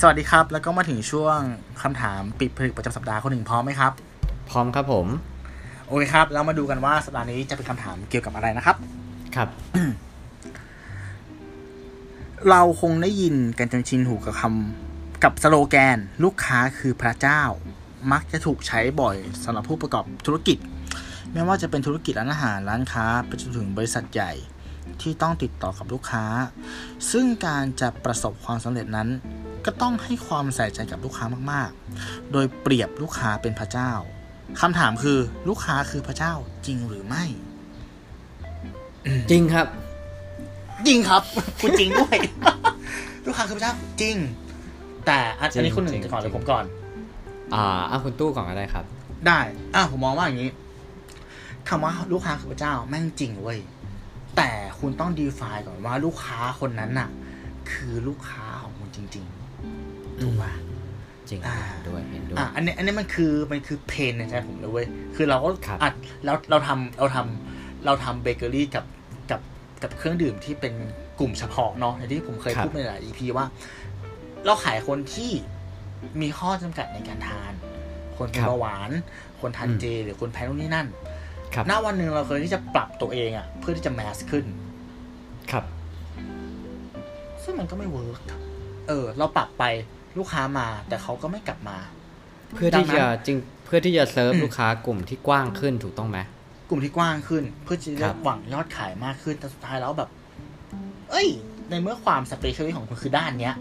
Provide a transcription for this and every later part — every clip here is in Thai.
สวัสดีครับ แล้วก็มาถึงช่วงคำถามปิดผลึกประจำสัปดาห์คนหนึ่งพร้อมไหมครับ พร้อมครับผม โอเคครับแล้วมาดูกันว่าสัปดาห์นี้จะเป็นคำถามเกี่ยวกับอะไรนะครับ ครับ เราคงได้ยินกันจนชินหูกับคำกับสโลแกน ลูกค้าคือพระเจ้า มักจะถูกใช้บ่อยสำหรับผู้ประกอบธุรกิจ ไม่ว่าจะเป็นธุรกิจร้านอาหารร้านค้าไปจนถึงบริษัทใหญ่ที่ต้องติดต่อกับลูกค้า ซึ่งการจะประสบความสำเร็จนั้น ก็ต้องให้ความใส่ใจกับลูกค้ามากๆ โดยเปรียบลูกค้าเป็นพระเจ้าคำถามคือลูกค้าคือพระเจ้าจริงหรือไม่ จริงครับ จริงครับ คุณจริงด้วย ลูกค้าคือพระเจ้าจริง แต่อันจริงอันนี้คุณหนึ่งจริงจะก่อนหรือจริงผมก่อน อ่าเอาคุณตู้ก่อนก็ได้ครับ ได้อะผมมองว่าอย่างนี้คำว่าลูกค้าคือพระเจ้าแม่งจริงเว้ยแต่คุณต้องดีฟายก่อนว่าลูกค้าคนนั้นน่ะ คือลูกค้าของคุณจริง ๆ ถูกป่ะจริงอ่าเห็นด้วยเห็นด้วยอะอันนี้อันนี้มันคือมันคือเพนในใจผมเลยเว้ยคือเราก็ครับอัดแล้วเราทำเราทำเราทำเบเกอรี่กับกับกับเครื่องดื่มที่เป็นกลุ่มเฉพาะเนาะอย่างที่ผมเคยพูดในหลาย EP ว่า เราขายคนที่มีข้อจำกัดในการทาน คนเป็นเบาหวาน คนทานเจ หรือคนแพ้นู่นนี่นั่นครับณวันหนึ่งเราเคยที่จะปรับตัวเองอะเพื่อที่จะ mass ขึ้น ครับ ซึ่งมันก็ไม่ work เออ เราปรับไป ลูกค้ามาแต่เขาก็ไม่กลับมา เพื่อที่ดังนั้จะนจริงเพื่อที่จะเซิร์ฟอืมลูกค้ากลุ่มที่กว้างขึ้นถูกต้องไหมกลุ่มที่กว้างขึ้น เพื่อจะคได้รับหวังยอดขายมากขึ้นแต่สุดท้ายแล้วแบบ เอ้ย ในเมื่อความ special ของคุณคือด้านเนี้ย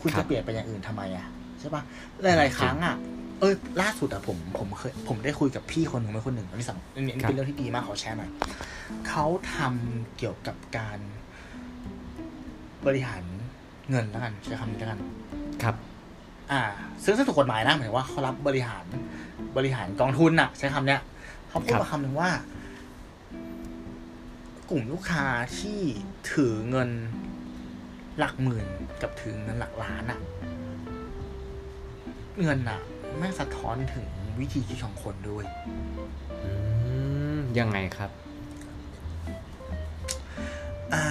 คุณจะเปลี่ยนไปอย่างอื่นทำไมอะใช่ปะหลายๆครั้งอะเอ้ยล่าสุดอะผมผมเคยผมได้คุยกับพี่คนหนึ่งไม่คนหนึ่งอันนี้สำอันนี้อันนี้เป็นเรื่องที่ดีมากขอแชร์หน่อยเขาทำเกี่ยวกับการบริหาร เงินแล้วกันใช้คำนี้แล้วกัน ครับ อ่า ซึ่งซึ่งถูกกฎหมายนะหมายถึงว่าเขารับบริหารบริหารกองทุนน่ะ ใช้คำเนี้ยเขาพูดครับมาคำหนึ่งว่า กลุ่มลูกค้าที่ถือเงินหลักหมื่นกับถือเงินหลักล้านอะเงินอะแม่งสะท้อนถึงวิธีคิดของคนด้วยอืมยังไงครับ อ่า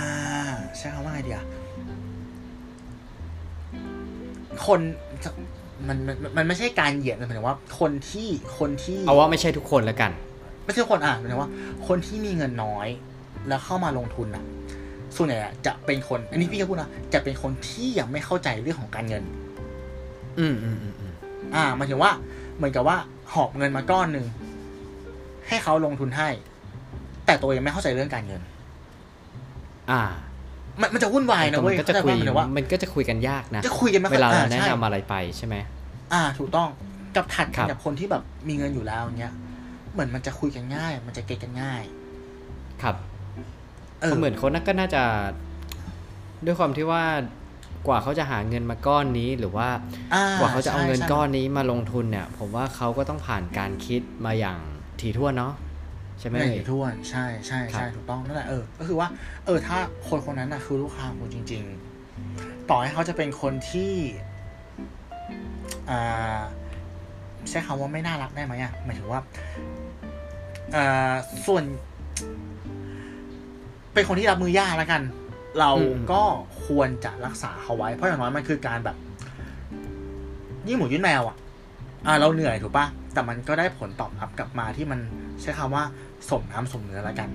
ใช้คำว่าไงดีอะ คนจะมันมันมันไม่ใช่การเหยียดนะหมายถึงว่าคนที่คนที่เอาว่าไม่ใช่ทุกคนแล้วกัน ไม่ใช่คนอะหมายถึงว่า คนที่มีเงินน้อย แล้วเข้ามาลงทุนอะ ส่วนใหญ่อะจะเป็นคน อันนี้พี่ก็พูดนะจะเป็นคนที่ยังไม่เข้าใจเรื่องของการเงินอืมอืมอืมอืมอ่าหมายถึงว่า เหมือนกับว่าหอบเงินมาก้อนหนึ่งให้เขาลงทุนให้ แต่ตัวเองไม่เข้าใจเรื่องการเงิน อ่า มันมันจะวุ่นวายนะเว้ยมันก็จะเข้าใจคุยปหมายถึงว่ามันก็จะคุยกันยากนะจะคุยกันไม่เวค่อยลาเราอ่แนะใช่นำอะไรไปใช่ไหมอ่า ถูกต้องกับถัดครักับนกับคนที่แบบมีเงินอยู่แล้วเนี้ย เหมือนมันจะคุยกันง่าย มันจะเก็ตกันง่าย ครับเออก็เหมือนเขาน่าก็น่าจะ ด้วยความที่ว่ากว่าเขาจะหาเงินมาก้อนนี้หรือว่าอ่กว่าเขาจะเอาเงินใช่ก้อนนี้มาลงทุนเนี่ย ผมว่าเขาก็ต้องผ่านการคิดมาอย่างถี่ถ้วนเนาะ ใช่ไหมไม่เอ่ยถ้วนใช่ใช่ใช่ครับถูกต้องนั่นแหละเออก็คือว่า เออ ถ้าคนคนนั้นน่ะคือลูกค้าของคุณจริง ๆ ต่อให้เขาจะเป็นคนที่อ่าใช้คำว่าไม่น่ารักได้ไหมอะหมายถึงว่าอ่าส่วน เป็นคนที่รับมือยากแล้วกัน เราอืมก็ควรจะรักษาเขาไว้ เพราะอย่างน้อยมันคือการแบบยิ่งหมูยื่นแมวอะอ่าเราเหนื่อยถูกปะแต่มันก็ได้ผลตอบรับกลับมาที่มัน ใช้คำว่าสมน้ำสมเนื้อแล้วกัน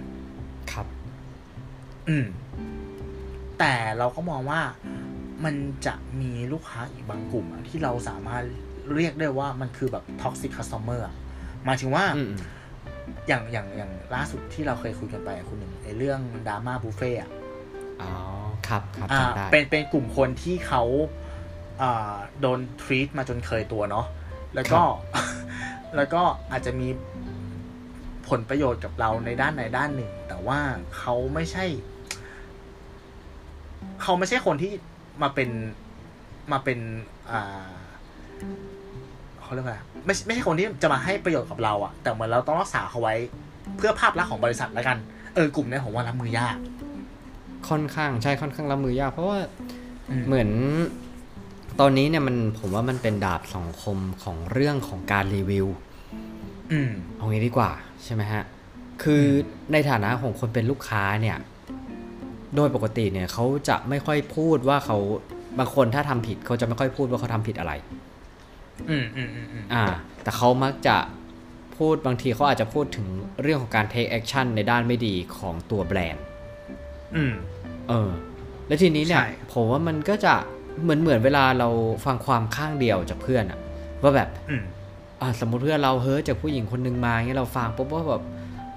ครับ อืม แต่เราก็มองว่ามันจะมีลูกค้าอีกบางกลุ่มอะที่เราสามารถเรียกได้ว่ามันคือแบบท็อกซิ c คัสเตอร์หมายถึงว่าอืมอืมอย่างอย่างอย่างล่าสุดที่เราเคยคุยกันไปอะคุณหนึ่งไอ้เรื่องดราม่าบุฟเฟ่อะอ๋อ ครับครับอ่าจำได้เป็นเป็นกลุ่มคนที่เขาอ่าโดน treat มาจนเคยตัวเนาะแล้วก็แล้วก็อาจจะมี ผลประโยชน์กับเราในด้านใดด้านหนึ่ง แต่ว่าเขาไม่ใช่ เขาไม่ใช่คนที่มาเป็นมาเป็นอ่าเขาเรียกว่าอะไรไม่ไม่ใช่คนที่จะมาให้ประโยชน์กับเราอะแต่เหมือนเราต้องรักษาเขาไว้เพื่อภาพลักษณ์ของบริษัทแล้วกันเออกลุ่มเนี้ยผมว่ารับมือยาก ค่อนข้างใช่ค่อนข้างรับมือยาก เพราะว่าอืมเหมือนตอนนี้เนี่ยมันผมว่ามันเป็นดาบสองคมของเรื่องของการรีวิว อืมเอางี้ดีกว่า ใช่ไหมฮะ คือในฐานะของคนเป็นลูกค้าเนี่ย โดยปกติเนี่ยเขาจะไม่ค่อยพูดว่าเขาบางคนถ้าทำผิดเขาจะไม่ค่อยพูดว่าเขาทำผิดอะไรอืมอืมอืมอืมอ่า แต่เขามักจะพูดบางทีเขาอาจจะพูดถึงเรื่องของการ take action ในด้านไม่ดีของตัวแบรนด์ อืม เออ แล้วทีนี้เนี่ยใช่ผมว่ามันก็จะเหมือนเหมือนเวลาเราฟังความข้างเดียวจากเพื่อนอะว่าแบบอืมอ่า สมมติเพื่อนเราเฮ้ยจากผู้หญิงคนหนึ่งมาเงี้ยเราฟังปุ๊บว่าแบบ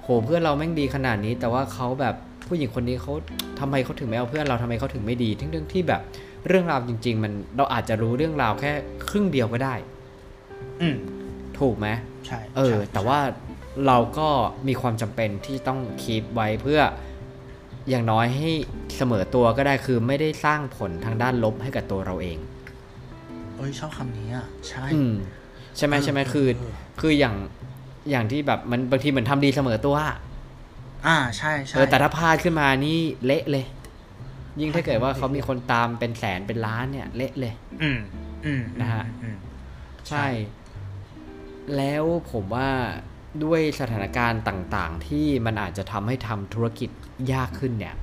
โหเพื่อนเราแม่งดีขนาดนี้ แต่ว่าเขาแบบผู้หญิงคนนี้เขาทำไมเขาถึงไม่เอาเพื่อนเราทำไมเขาถึงไม่ดีทั้งเรื่องที่แบบเรื่องราวจริง ๆ มันเราอาจจะรู้เรื่องราวแค่ครึ่งเดียวก็ได้ อืมถูกไหมใช่เออใช่แต่ว่าเราก็มีความจำเป็นที่ต้องคีปไว้เพื่ออย่างน้อยให้เสมอตัวก็ได้คือไม่ได้สร้างผลทางด้านลบให้กับตัวเราเอง เอ้ยชอบคำนี้อะ ใช่อืม ใช่ไหมเออใช่ไหมเออคือเออคืออย่างอย่างที่แบบมันบางทีเหมือนทำดีเสมอตัวอะอ่าใช่ใช่เออแต่ถ้าพลาดขึ้นมานี่เละเลย ยิ่งถ้าเกิดว่าใช่เขามีคนตามเป็นแสนเป็นล้านเนี่ย เละเลย อืมอืมนะฮะอืมใช่ แล้วผมว่าด้วยสถานการณ์ต่าง ๆ ที่มันอาจจะทำให้ทำธุรกิจยากขึ้นเนี่ย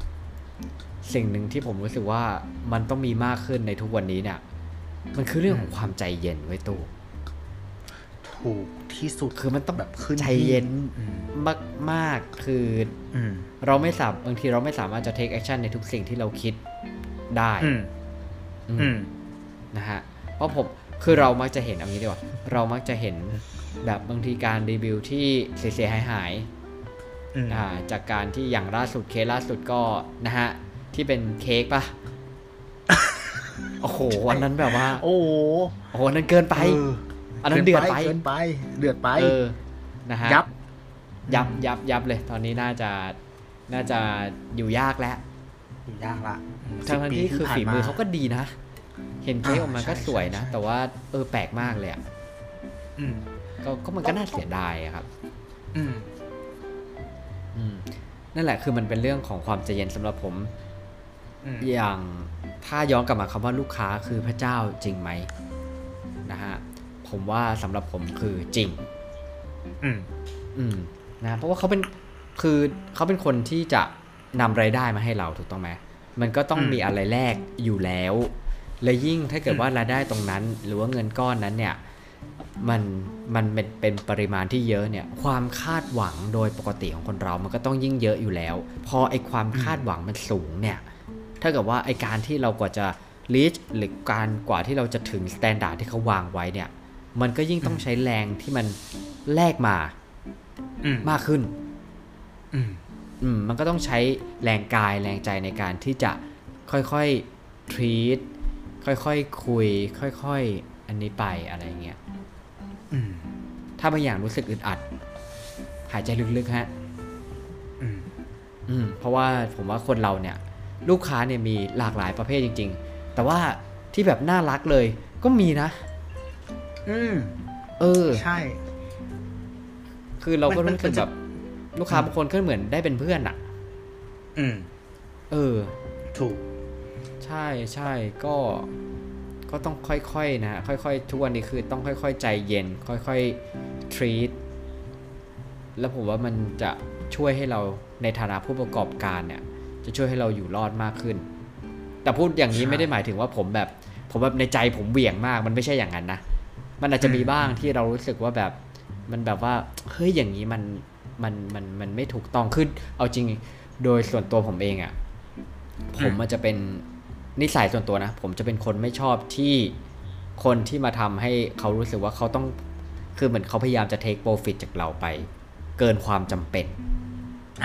สิ่งหนึ่งที่ผมรู้สึกว่ามันต้องมีมากขึ้นในทุกวันนี้เนี่ย มันคือเรื่องของความใจเย็นไว้ยตู้ ถูกที่สุดคือมันต้องแบบขึ้นใจเย็นอืมมากๆคืออืมเราไม่สามบางทีเราไม่สามารถจะ take action ในทุกสิ่งที่เราคิดได้อืมอืมอืมนะฮะเพราะผมคือเรามักจะเห็นเอันนี้ดีกว่า เรามักจะเห็นแบบบางทีการรีวิวที่เสียหายหายๆอืมอ่าจากการที่อย่างล่าสุดเคสล่าสุดก็นะฮะที่เป็นเค้กปะโอ้โหวันนั้นแบบว่า โอ้โหโอ้โหอันนั้นเกินไปเอออันนั้นเดือดไปเกินไปเดือดไปเออนะฮะยับยับยับยับเลย ตอนนี้น่าจะน่าจะอยู่ยากแล้วอยู่ยากละทั้งทั้งที่คือผ่นฝีมือเขาก็ดีนะ เห็นเค้กออกมาอ่าก็ใช่สวยนะใช่แต่ว่าเออแปลกมากเลยอะอืมก็ก็มันก็น่าเสียดายอะครับอืมอืมนั่นแหละคือมันเป็นเรื่องของความใจเย็นสำหรับผมอืมอย่างถ้าย้อนกลับมาคำว่าลูกค้าคือพระเจ้าจริงไหมนะฮะ ผมว่าสำหรับผมคือจริง อืมอืมนะเพราะว่าเขาเป็นคือเขาเป็นคนที่จะนำรายได้มาให้เราถูกต้องไหมมันก็ต้องอืมมีอะไรแลกอยู่แล้ว และยิ่งถ้าเกิดว่ารายได้ตรงนั้น หรือว่าเงินก้อนนั้นเนี่ย มันมันเป็นเป็นปริมาณที่เยอะเนี่ย ความคาดหวังโดยปกติของคนเรา มันก็ต้องยิ่งเยอะอยู่แล้ว พอไอความคาดหวังมันสูงเนี่ยถ้าเกิดว่าไอการที่เรากว่าจะ reach หรือการกว่าที่เราจะถึง s t ต n d า r d ที่เขาวางไว้เนี่ย มันก็ยิ่งต้องใช้แรงที่มันแลกมาอืมมากขึ้นอืมอืมมันก็ต้องใช้แรงกายแรงใจในการที่จะค่อยๆ treat ค่อยๆคคุย ค่อยๆ อันนี้ไปอะไรเงี้ยอืมถ้าบางอย่างรู้สึกอึดอัด หายใจลึกๆฮะอืมอืมเพราะว่าผมว่าคนเราเนี่ย ลูกค้าเนี่ยมีหลากหลายประเภทจริง ๆ แต่ว่าที่แบบน่ารักเลย ก็มีนะ อืมเออ ใช่ คือเราก็มันรู้สึกมันจะแบบลูกค้าบางคนก็เหมือนได้เป็นเพื่อนอะอืม เออ ถูก ใช่ใช่ก็ ก็ต้องค่อยๆนะค่อยๆทุกวันนี้คือต้องค่อย ๆ ใจเย็น ค่อยๆ treat แล้วผมว่ามันจะช่วยให้เราในฐานะผู้ประกอบการเนี่ย จะช่วยให้เราอยู่รอดมากขึ้น แต่พูดอย่างนี้ใช่ไม่ได้หมายถึงว่าผมแบบ ผมแบบในใจผมเหวี่ยงมาก มันไม่ใช่อย่างนั้นนะ มันอาจจะมีอืมบ้างที่เรารู้สึกว่าแบบมันแบบว่าเฮ้ยอย่างนี้มันมันมันมันไม่ถูกต้องขึ้น เอาจริงโดยส่วนตัวผมเองอะ่ะผมมันจะเป็นนิสัยส่วนตัวนะ ผมจะเป็นคนไม่ชอบที่คนที่มาทำให้เขารู้สึกว่าเขาต้องคือเหมือนเขาพยายามจะ take profit จากเราไป เกินความจำเป็น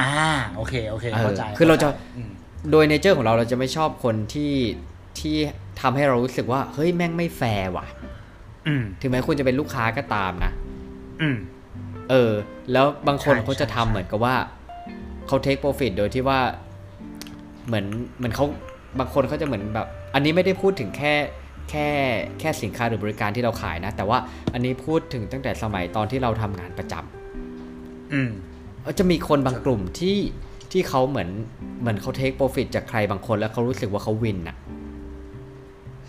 อ่าโอเคโอเคเออเข้าใจคือเราจะอืมโดย nature ของเราเราจะไม่ชอบคนที่ที่ทำให้เรารู้สึกว่า เฮ้ยแม่งไม่แฟร์ว่ะอืม ถึงแม้คุณจะเป็นลูกค้าก็ตามนะอืมเออ แล้วบางคนใช่เขาจะใช่ทำใช่เหมือนกับว่าเขา take profit โดยที่ว่า เหมือนเหมือนเขาบางคนเขาจะเหมือนแบบ อันนี้ไม่ได้พูดถึงแค่แค่แค่สินค้าหรือบริการที่เราขายนะ แต่ว่าอันนี้พูดถึงตั้งแต่สมัยตอนที่เราทำงานประจำอืมเออจะมีคนบางกลุ่มที่ที่เขาเหมือนเหมือนเขาเทคโปรฟิตจากใครบางคนแล้วเขารู้สึกว่าเขาวินน่ะ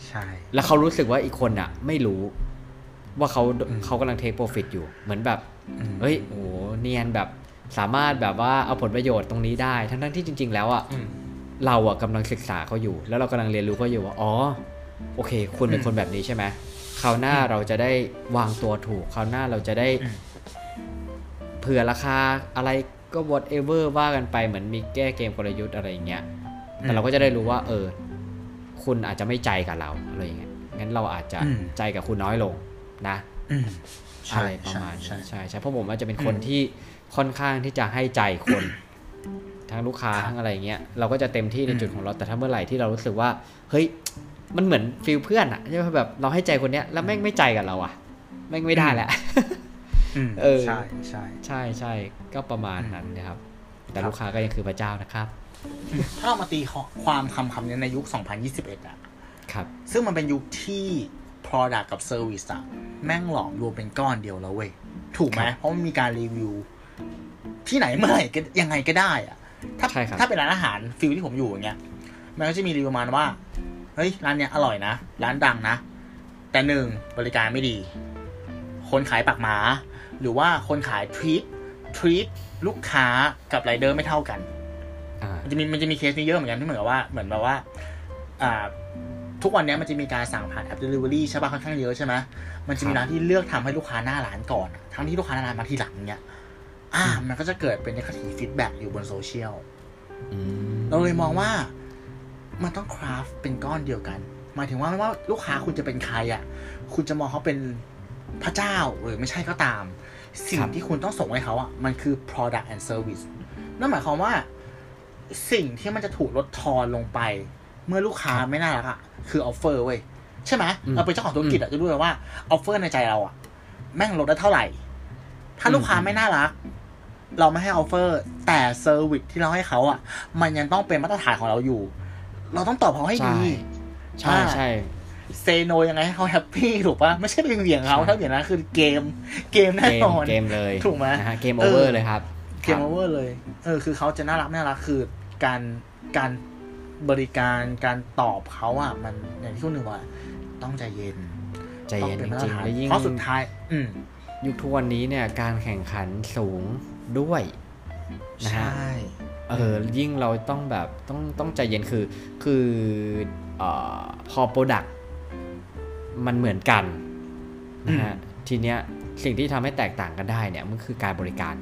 ใช่ แล้วเขารู้สึกว่าอีกคนน่ะไม่รู้ ว่าเขาอืมเขากำลังเทคโปรฟิตอยู่เหมือนแบบอืมเฮ้ยโอ้โหเนียนแบบสามารถแบบว่าเอาผลประโยชน์ตรงนี้ได้ ทั้งทั้งๆที่จริง ๆ แล้วอะอืมเราอะกำลังศึกษาเขาอยู่ แล้วเรากำลังเรียนรู้เขาอยู่ว่าอ๋อโอเค คุณเป็นอืมคนแบบนี้ใช่ไหมคราวหน้าเราจะได้วางตัวถูกคราวหน้าเราจะได้อืมเผื่อราคาอะไรก็ whatever ว่ากันไปเหมือนมีแก้เกมกลยุทธ์อะไรอย่างเงี้ยแต่เราก็จะได้รู้ว่า เออ คุณอาจจะไม่ใจกับเราอะไรอย่างเงี้ยงั้นเราอาจจะอืมใจกับคุณน้อยลง นะอืมอะใช่ไรประมาณใช่นี้ใช่ใช่ใช่เพราะผมอาจจะเป็นคนอืมที่ค่อนข้างที่จะให้ใจคนทั้งลูกค้าครับทั้งอะไรเงี้ยเราก็จะเต็มที่ในอืมจุดของเราแต่ถ้าเมื่อไหร่ที่เรารู้สึกว่า เฮ้ย มันเหมือนฟิลเพื่อนอะใช่ไหมแบบเราให้ใจคนเนี้ยแล้วแม่งไม่ใจกับเราอะแม่งไม่ได้แหละอืมเออใช่ใช่ใช่ใช่ก็ประมาณนั้นนะครับ แต่ครับลูกค้าก็ยังคือพระเจ้านะครับ ถ้าเรามาตีความคำคำนี้ในยุค 2021อะครับ ซึ่งมันเป็นยุคที่ Product กับ Service อะแม่งหลอมรวมเป็นก้อนเดียวแล้วเว้ย ถูกไหมครับเพราะมันมีการรีวิว ที่ไหนเมื่อไหร่ก็ยังไงก็ได้อะถ้าใช่ครับถ้าเป็นร้านอาหารฟิลที่ผมอยู่อย่างเงี้ย มันก็จะมีรีวิวประมาณว่า เฮ้ย ร้านเนี้ยอร่อยนะ ร้านดังนะ แต่หนึ่งบริการไม่ดี คนขายปากหมา หรือว่าคนขายทรีตทรีตลูกค้ากับไรเดอร์ไม่เท่ากันอ่ามันจะมีมันจะมีเคสนี้เยอะเหมือนกันที่เหมือนกับว่าเหมือนแบบว่า อ่า ทุกวันเนี้ยมันจะมีการสั่งผ่านแอป Delivery ใช่ป่ะค่อนข้างเยอะใช่ไหมมันจะมีครับร้านที่เลือกทำให้ลูกค้าหน้าร้านก่อนอะทั้งที่ลูกค้าหน้าร้านมาทีหลังเนี้ยอ่า มันก็จะเกิดเป็น negative feedback อยู่บนโซเชียลอืมเราเลยมองว่ามันต้องคราฟเป็นก้อนเดียวกันหมายถึงว่าไม่ว่าลูกค้าคุณจะเป็นใครอะ คุณจะมองเขาเป็นพระเจ้าหรือไม่ใช่ก็ตาม สิ่งที่คุณต้องส่งให้เขาอะ มันคือ product and service นั่นหมายความว่า สิ่งที่มันจะถูกลดทอนลงไป เมื่อลูกค้าไม่น่ารักอะคือออฟเฟอร์เว้ยใช่ไหมอืมเราเป็นเจ้าของธุรกิจอะจะรู้เลยว่าoffer ในใจเราอะแม่งลดได้เท่าไหร่ ถ้าลูกค้าอืมไม่น่ารัก เราไม่ให้ offer แต่ service ที่เราให้เขาอะมันยังต้องเป็นมาตรฐานของเราอยู่ เราต้องตอบเขาให้ใช่ดี ใช่ใช่ say no ยังไงให้เขา happy ถูกปะไม่ใช่ไปเหวี่ยงเขาใช่ถ้าเหวี่ยงนะคือ game game แน่เกมนอนเกมเลยถูกไหมนะฮะเกมเอโออเวอร์เลยครับ game over เลยเออคือเขาจะน่ารักไม่น่ารักคือการการ บริการการตอบเขาอะมันอย่างที่คุณหนึ่งว่าต้องใจเย็นใจต้องเย็นเป็นจมาตรริงฐาๆนและยิ่งเพราะสุดท้าย อืมยุคทุกวันนี้เนี่ยการแข่งขันสูงด้วยนะใชฮะ่เออยิ่งเราต้องแบบต้องต้องใจเย็นคือคือเอ่อพอโปรดักมันเหมือนกันนะฮะทีเนี้ยสิ่งที่ทำให้แตกต่างกันได้เนี่ยมันคือการบริการ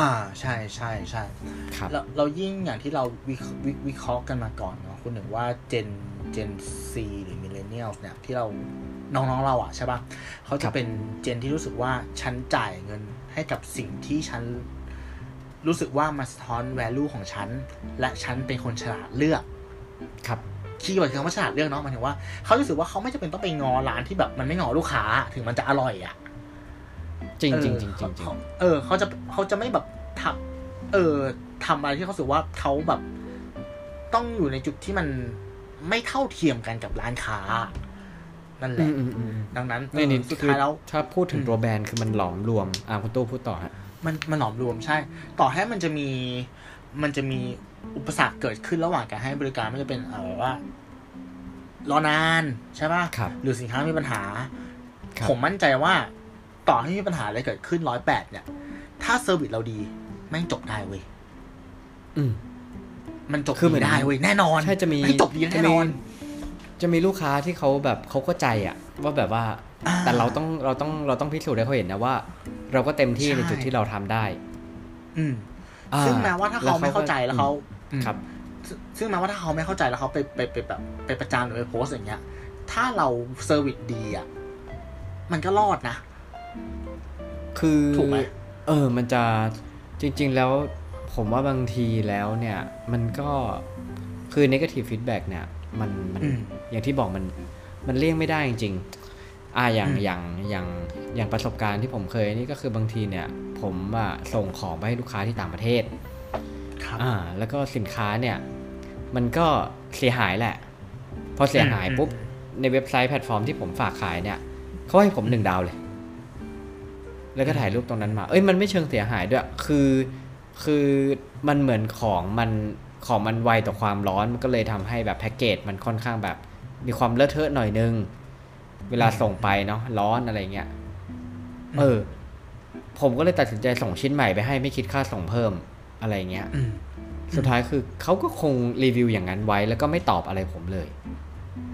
อ่าใช่ใช่ใช่ครับเราเรายิ่งอย่างที่เราวิเควิวิเคราะห์กันมาก่อนเนาะคุณหนึ่งว่า Gen Gen Z หรือ Millennial เนี่ยที่เราน้องๆเราอะใช่ปะเขาคจะรับเป็น Gen ที่รู้สึกว่าฉันจ่ายเงินให้กับสิ่งที่ฉันรู้สึกว่ามันสะท้อน value ของฉัน และฉันเป็นคนฉลาดเลือก ครับ keyword คือคำว่าฉลาดเลือกเนาะหมายถึงว่าเขารู้สึกว่าเขาไม่จำเป็นต้องไปงอร้านที่แบบมันไม่งอลูกค้าถึงมันจะอร่อยอะ จริงเออจริงจริงจริงจริงเขาเออเขาจะเขาจะไม่แบบทำเออทำอะไรที่เขารู้สึกว่าเขาแบบ ต้องอยู่ในจุดที่มันไม่เท่าเทียมกันกับร้านค้า นั่นแหอืละมอืมอืมดังนั้นนี่นี่เออสุดคือท้ายแล้วถ้าพูดถึงอืมตัวแบรนด์คือมันหลอมรวมอ่าคุณตู้พูดต่อฮะมันมันหลอมรวมใช่ ต่อให้มันจะมีมันจะมีอุปสรรคเกิดขึ้นระหว่างการให้บริการไม่ว่าจะเป็นเออแบบว่ารอนานใช่ป่ะครับหรือสินค้ามีปัญหาครับผมมั่นใจว่า ต่อให้มีปัญหาอะไรเกิดขึ้นร้อยแปดเนี่ย ถ้า service เราดีแม่งจบได้เว้ยอืมมันจบคือเหมืดีอน ได้เว้ยแน่นอนใช่จะมีแม่งจบดีแน่นอนจะมีลูกค้าที่เขาแบบเขาเข้าใจอะว่าแบบว่าอ่าแต่เราต้องเราต้องเราต้องพิสูจน์ให้เขาเห็นนะว่า เราก็เต็มที่ใช่ ในจุดที่เราทำได้อืม อ่ซึ่งแม้ว่าถ้าเขาไม่เข้าใจแล้วเขาอืม ครับ ซึ่งซึ่งแม้ว่าถ้าเขาไม่เข้าใจแล้วเขาไปไปไปแบบไปประจานหรือไปโพสต์อย่างเงี้ย ถ้าเราเซอร์วิสดีอะ มันก็รอดนะ คือถูกไหมเออ มันจะจริง ๆ แล้วผมว่าบางทีแล้วเนี่ย มันก็คือ negative feedback เนี่ย มันมันอืมอย่างที่บอกมันมันเลี่ยงไม่ได้จริงๆอ่าอย่างอืมอย่างอย่างอย่างประสบการณ์ที่ผมเคยนี่ก็คือบางทีเนี่ย ผมอะส่งของไปให้ลูกค้าที่ต่างประเทศครับอ่า แล้วก็สินค้าเนี่ย มันก็เสียหายแหละ พอเสียหายอืมปุ๊บในเว็บไซต์แพลตฟอร์มที่ผมฝากขายเนี่ยเขาให้ผมหนึ่งดาวเลย แล้วก็ถ่ายรูปตรงนั้นมา เอ้ยมันไม่เชิงเสียหายด้วย คือคือมันเหมือนของมันของมันไวต่อความร้อนมันก็เลยทำให้แบบแพ็กเกจมันค่อนข้างแบบ มีความเลอะเทอะหน่อยนึง เวลาส่งไปเนาะร้อนอะไรเงี้ยเออ ผมก็เลยตัดสินใจส่งชิ้นใหม่ไปให้ไม่คิดค่าส่งเพิ่มอะไรเงี้ยอืมสุดท้ายคือเขาก็คงรีวิวอย่างนั้นไว้แล้วก็ไม่ตอบอะไรผมเลย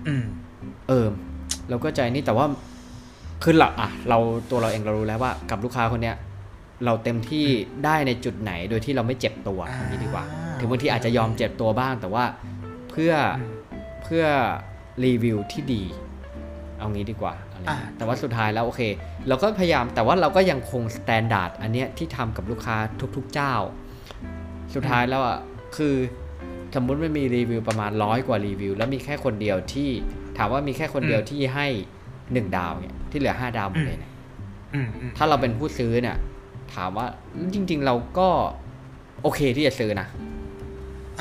ออืมเออเราก็ใจนี่แต่ว่า คือเราอะเราตัวเราเองเรารู้แล้วว่ากับลูกค้าคนเนี้ยเราเต็มที่ได้ในจุดไหนโดยที่เราไม่เจ็บตัวอ่าอันนี้ดีกว่า ถึงบางทีอาจจะยอมเจ็บตัวบ้าง แต่ว่าเพื่อเพื่อรีวิวที่ดี เอางี้ดีกว่าอะไรอ่าเงี้ยแต่ว่าสุดท้ายแล้วโอเค เราก็พยายามแต่ว่าเราก็ยังคง standard อันเนี้ยที่ทำกับลูกค้าทุก ๆ เจ้า สุดท้ายแล้วอะคือสมมุติมันมีรีวิวประมาณร้อยกว่ารีวิว แล้วมีแค่คนเดียวที่ถามว่ามีแค่คนเดียวที่ให้ หนึ่งดาวเนี่ยที่เหลือห้าดาวหมดเลยเนี่ยอืมอืมถ้าเราเป็นผู้ซื้อเนี่ย ถามว่าจริง ๆ เราก็โอเคที่จะซื้อนะ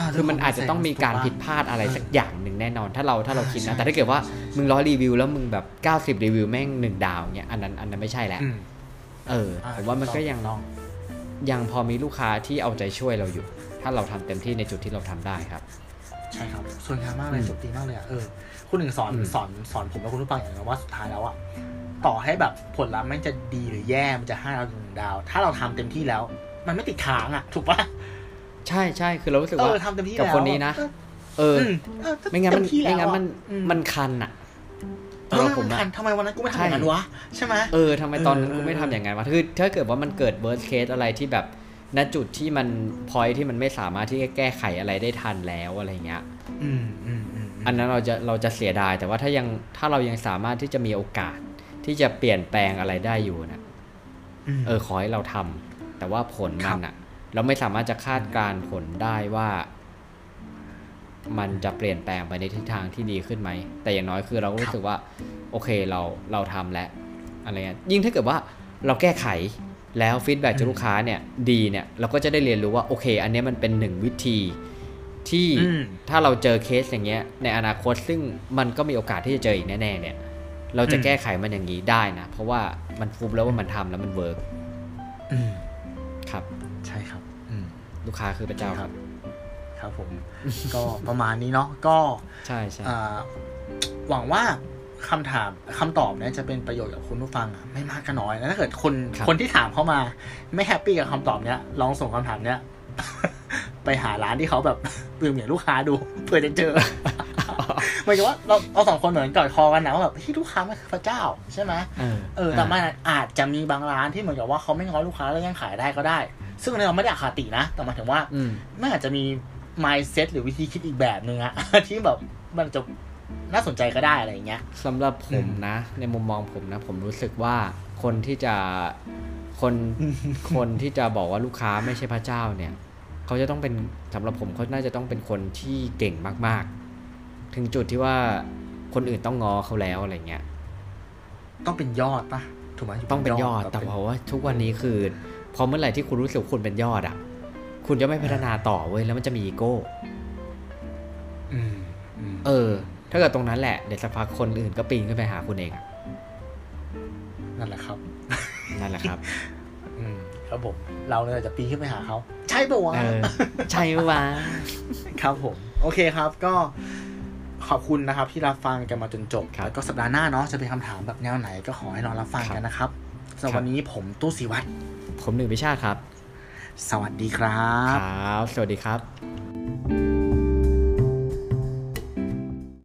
าคือมันอาจจะต้องมีการผิดพลาดอะไรสักอย่างหนึ่งแน่นอน ถ้าเราถ้าเราคิดนะ แต่ถ้าเกิดว่ามึงร้อยรีวิวแล้วมึงแบบ90รีวิวแม่งหนึ่งดาวเนี่ยอันนั้นอันนั้นไม่ใช่แล้วอืมเออผมว่ามันก็ยังต้องยังพอมีลูกค้าที่เอาใจช่วยเราอยู่ ถ้าเราทำเต็มที่ในจุดที่เราทำได้ครับ ใช่ครับส่วนงานมากเลยอืมสุดดีมากเลยอะเออคุณหนึ่งสอนอืมสอนสอนผมและคุณผู้ฟังอย่างนึงว่าสุดท้ายแล้วอะต่อให้แบบผลลัพธ์มันจะดีหรือแย่มันจะห้าดาวหรือหนึ่งดาว ถ้าเราทำเต็มที่แล้ว มันไม่ติดค้างอะ ถูกปะใช่ใช่คือเรารู้สึกเอว่าอทำเต็มที่กับแล้วคนนี้นะเออเอออืมเออ ไม่งั้นมันเต็ที่ไม่งั้นมันแล้วอะอืมันคันอะเออเรามันผมอะคันทำไมวันนั้นกูไม่ทำใช่อย่างนั้นวะใช่ไหมเออทำไมตอนนั้นเออกูไม่เออทำอย่างนั้นวะคือถ้าเกิดว่ามันเกิด worst case อะไรที่แบบ ณจุดที่มันพอยที่มันไม่สามารถที่จะแก้ไขอะไรได้ทันแล้วอะไรเงี้ยอืมอืมอืมอันนั้นเราจะเราจะเสียดาย แต่ว่าถ้ายังถ้าเรายังสามารถที่จะมีโอกาสที่จะเปลี่ยนแปลงอะไรได้อยู่นะมเออขอให้เราทำแต่ว่าผลมันอะเราไม่สามารถจะคาดการณ์ผลได้ว่า มันจะเปลี่ยนแปลงไปในทิศทางที่ดีขึ้นไหม แต่อย่างน้อยคือเราก็รู้สึกว่า โอเคเราเราทำแล้วอะไรเงี้ยยิ่งถ้าเกิดว่าเราแก้ไข แล้วฟีดแบ็จากลูกค้าเนี่ยดีเนี่ยเราก็จะได้เรียนรู้ว่าโอเค อันเนี้ยมันเป็นหนึ่งวิธีที่อืมถ้าเราเจอเคสอย่างเงี้ยในอนาคตซึ่งมันก็มีโอกาสที่จะเจออีกแน่ๆเนี่ย เราจะอืมแก้ไขมันอย่างนี้ได้นะ เพราะว่ามัน proof แล้วว่ามันทำแล้วมัน work อืมครับ ใช่ครับอืมลูกค้าคือพระเจ้าครับ ครับผม ก็ประมาณนี้เนาะก็ใช่ใช่อ่าหวังว่า คำถามคำตอบเนี่ยจะเป็นประโยชน์กับคุณผู้ฟังอะไม่มากก็น้อยแล้วถ้าเกิดคนคนที่ถามเข้ามา ไม่ happy กับคำตอบเนี้ยลองส่งคำถามเนี้ยไปหาร้านที่เขาแบบปืมอย่างลูกค้าดูเพื่อจะเจอหมายถึงว่าเราเราสองคนเหมือนกอดคอกันนะว่าแบบที่ลูกค้ามันคือพระเจ้าใช่ไหมเออเออแต่มันอาจจะมีบางร้านที่เหมือนกับว่าเขาไม่ง้อลูกค้าแล้วยังขายได้ก็ได้ ซึ่งอันนี้เราไม่ได้อคตินะ แต่หมายถึงว่าอืมมันอาจจะมี mindset หรือวิธีคิดอีกแบบหนึ่งอะที่แบบมันจะ น่าสนใจก็ได้อะไรอย่างเงี้ยสำหรับผมนะ ในมุมมองผมนะ ผมรู้สึกว่าคนที่จะคนคนที่จะบอกว่าลูกค้าไม่ใช่พระเจ้าเนี่ยเขาจะต้องเป็นสำหรับผมเขาน่าจะต้องเป็นคนที่เก่งมาก ๆ ถึงจุดที่ว่าคนอื่นต้องงอเขาแล้วอะไรเงี้ยต้องเป็นยอดปะถูกไหมต้องเป็นยอดกับแต่เพราะว่าทุกวันนี้คือพอเมื่อไหร่ที่คุณรู้สึกว่าคุณเป็นยอดอะ คุณจะไม่พัฒนาต่อเว้ยแล้วมันจะมีอีโก้อืมอืมเออ ถ้าเกิดตรงนั้นแหละเดี๋ยวสักพักคนอื่นก็ปีนขึ้นไปหาคุณเองอะนั่นแหละครับ นั่นแหละครับอืมครับผม เราเลยจะปีนขึ้นไปหาเขา ใช่ปะวะเออใช่ปะวะครับผม โอเคครับ ก็ขอบคุณนะครับ ที่รับฟังกันมาจนจบครับแล้วก็สัปดาห์หน้าเนาะจะเป็นคำถามแบบแนวไหน ก็ขอให้รอรับฟังกันนะครับสำหรับครับวันนี้ผมตู้ศิวัตรผมหนึ่งพิชาติครับ สวัสดีครับครับ สวัสดีครับ